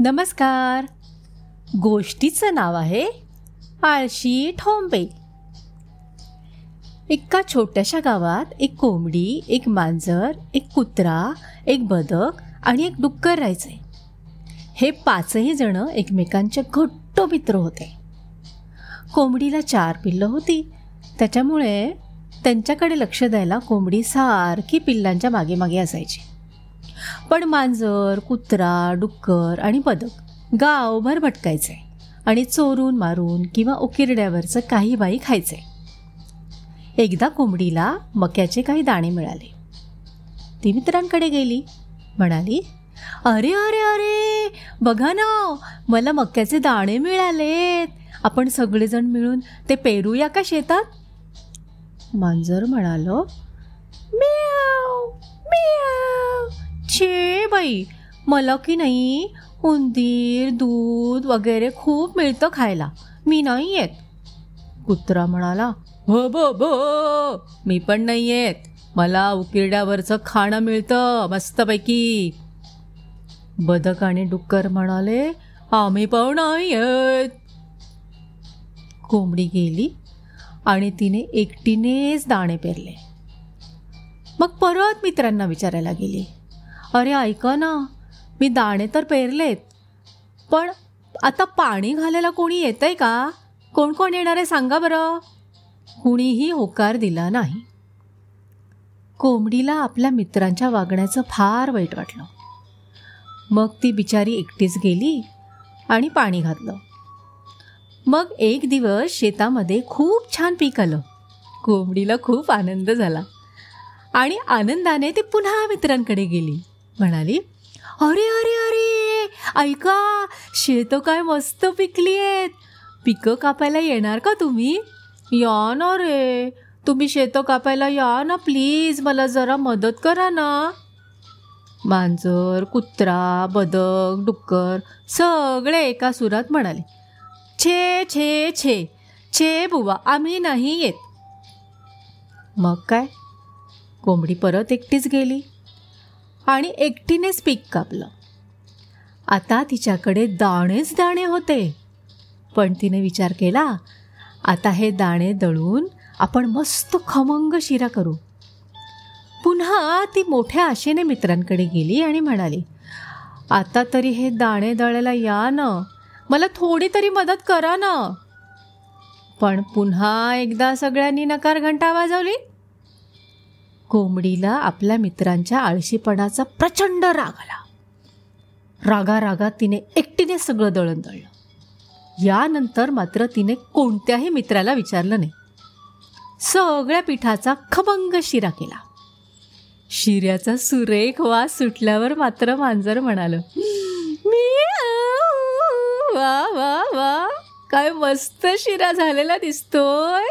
नमस्कार. गोष्टीचं नाव आहे आळशी ठोंबे. एका छोट्याशा गावात एक कोंबडी एक मांजर एक कुत्रा एक बदक आणि एक डुक्कर राहायचे. हे पाचही जण एकमेकांचे घट्ट मित्र होते. कोंबडीला चार पिल्लं होती. त्याच्यामुळे त्यांच्याकडे लक्ष द्यायला कोंबडी सारखी पिल्लांच्या मागे मागे असायची. पण मांजर कुत्रा डुक्कर आणि बदक गावभर भटकायचे आणि चोरून मारून किंवा उकिरड्यावरचं काही बाई खायचे. एकदा कोंबडीला मक्याचे काही दाणे मिळाले. ती मित्रांकडे गेली. म्हणाली अरे अरे अरे बघा ना मला मक्याचे दाणे मिळालेत. आपण सगळेजण मिळून ते पेरूया का शेतात? मांजर म्हणालो छे बाई. मला की नाही उंदीर दूध वगैरे खूप मिळतं खायला. मी नाही येत. कुत्रा म्हणाला हो बो बो मी पण नाही येत. मला उकिरड्यावरचं खाणं मिळतं मस्तपैकी. बदक आणि डुक्कर म्हणाले आम्ही पण नाही येत. कोंबडी गेली आणि तिने एकटीनेच दाणे पेरले. मग परत मित्रांना विचारायला गेली. अरे ऐका ना मी दाणे तर पेरलेत पण आता पाणी घालायला कोणी येतंय का? कोण कोण येणार आहे सांगा बरं. कुणीही होकार दिला नाही. कोंबडीला आपल्या मित्रांच्या वागण्याचं फार वाईट वाटलं. मग ती बिचारी एकटीच गेली आणि पाणी घातलं. मग एक दिवस शेतामध्ये खूप छान पीक आलं. कोंबडीला खूप आनंद झाला आणि आनंदाने ती पुन्हा मित्रांकडे गेली. म्हणाली अरे अरे अरे ऐका शेतं काय मस्त पिकली आहेत पिकं कापायला येणार का तुम्ही? या ना रे तुम्ही शेतं कापायला या ना प्लीज मला जरा मदत करा ना. मांजर कुत्रा बदक डुक्कर सगळे एका सुरात म्हणाले छे छे छे छे बुवा आम्ही नाही येत. मग काय? कोंबडी परत एकटीच गेली. आणि एकटीनेच पीक कापलं. आता तिच्याकडे दाणेच दाणे होते. पण तिने विचार केला आता हे दाणे दळून आपण मस्त खमंग शिरा करू. पुन्हा ती मोठ्या आशेने मित्रांकडे गेली आणि म्हणाली आता तरी हे दाणे दळायला या ना मला थोडी तरी मदत करा ना. पण पुन्हा एकदा सगळ्यांनी नकार घंटा वाजवली. कोंबडीला आपल्या मित्रांच्या आळशीपणाचा प्रचंड राग आला. रागा रागात तिने एकटीने सगळं दळण दळलं. यानंतर मात्र तिने कोणत्याही मित्राला विचारलं नाही. सगळ्या पिठाचा खबंग शिरा केला. शिऱ्याचा सुरेख वास सुटल्यावर मात्र मांजर म्हणालं मी वा वा वा काय मस्त शिरा झालेला दिसतोय.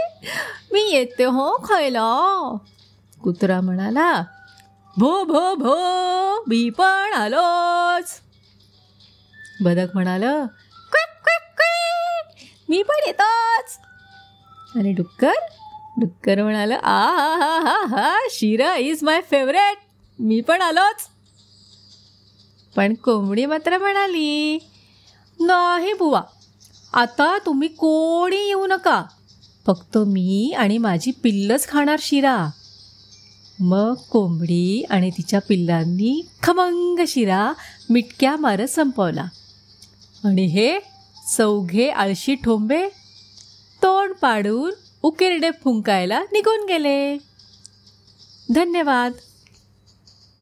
मी येते हो खायला. कुत्रा म्हणाला भो भो भो मी पण आलोच. बदक म्हणाल मी पण येतोच. आणि डुक्कर डुक्कर म्हणाल आ हा हा हा हा शिरा इज माय फेवरेट मी पण आलोच. पण कोंबडी मात्र म्हणाली नाही बुवा आता तुम्ही कोणी येऊ नका फक्त मी आणि माझी पिल्लच खाणार शिरा. मग कोंबडी आणि तिच्या पिल्लांनी खमंग शिरा मिटक्या मारत संपवला. आणि हे चौघे आळशी ठोंबे तोंड पाडून उकिरडे फुंकायला निघून गेले. धन्यवाद.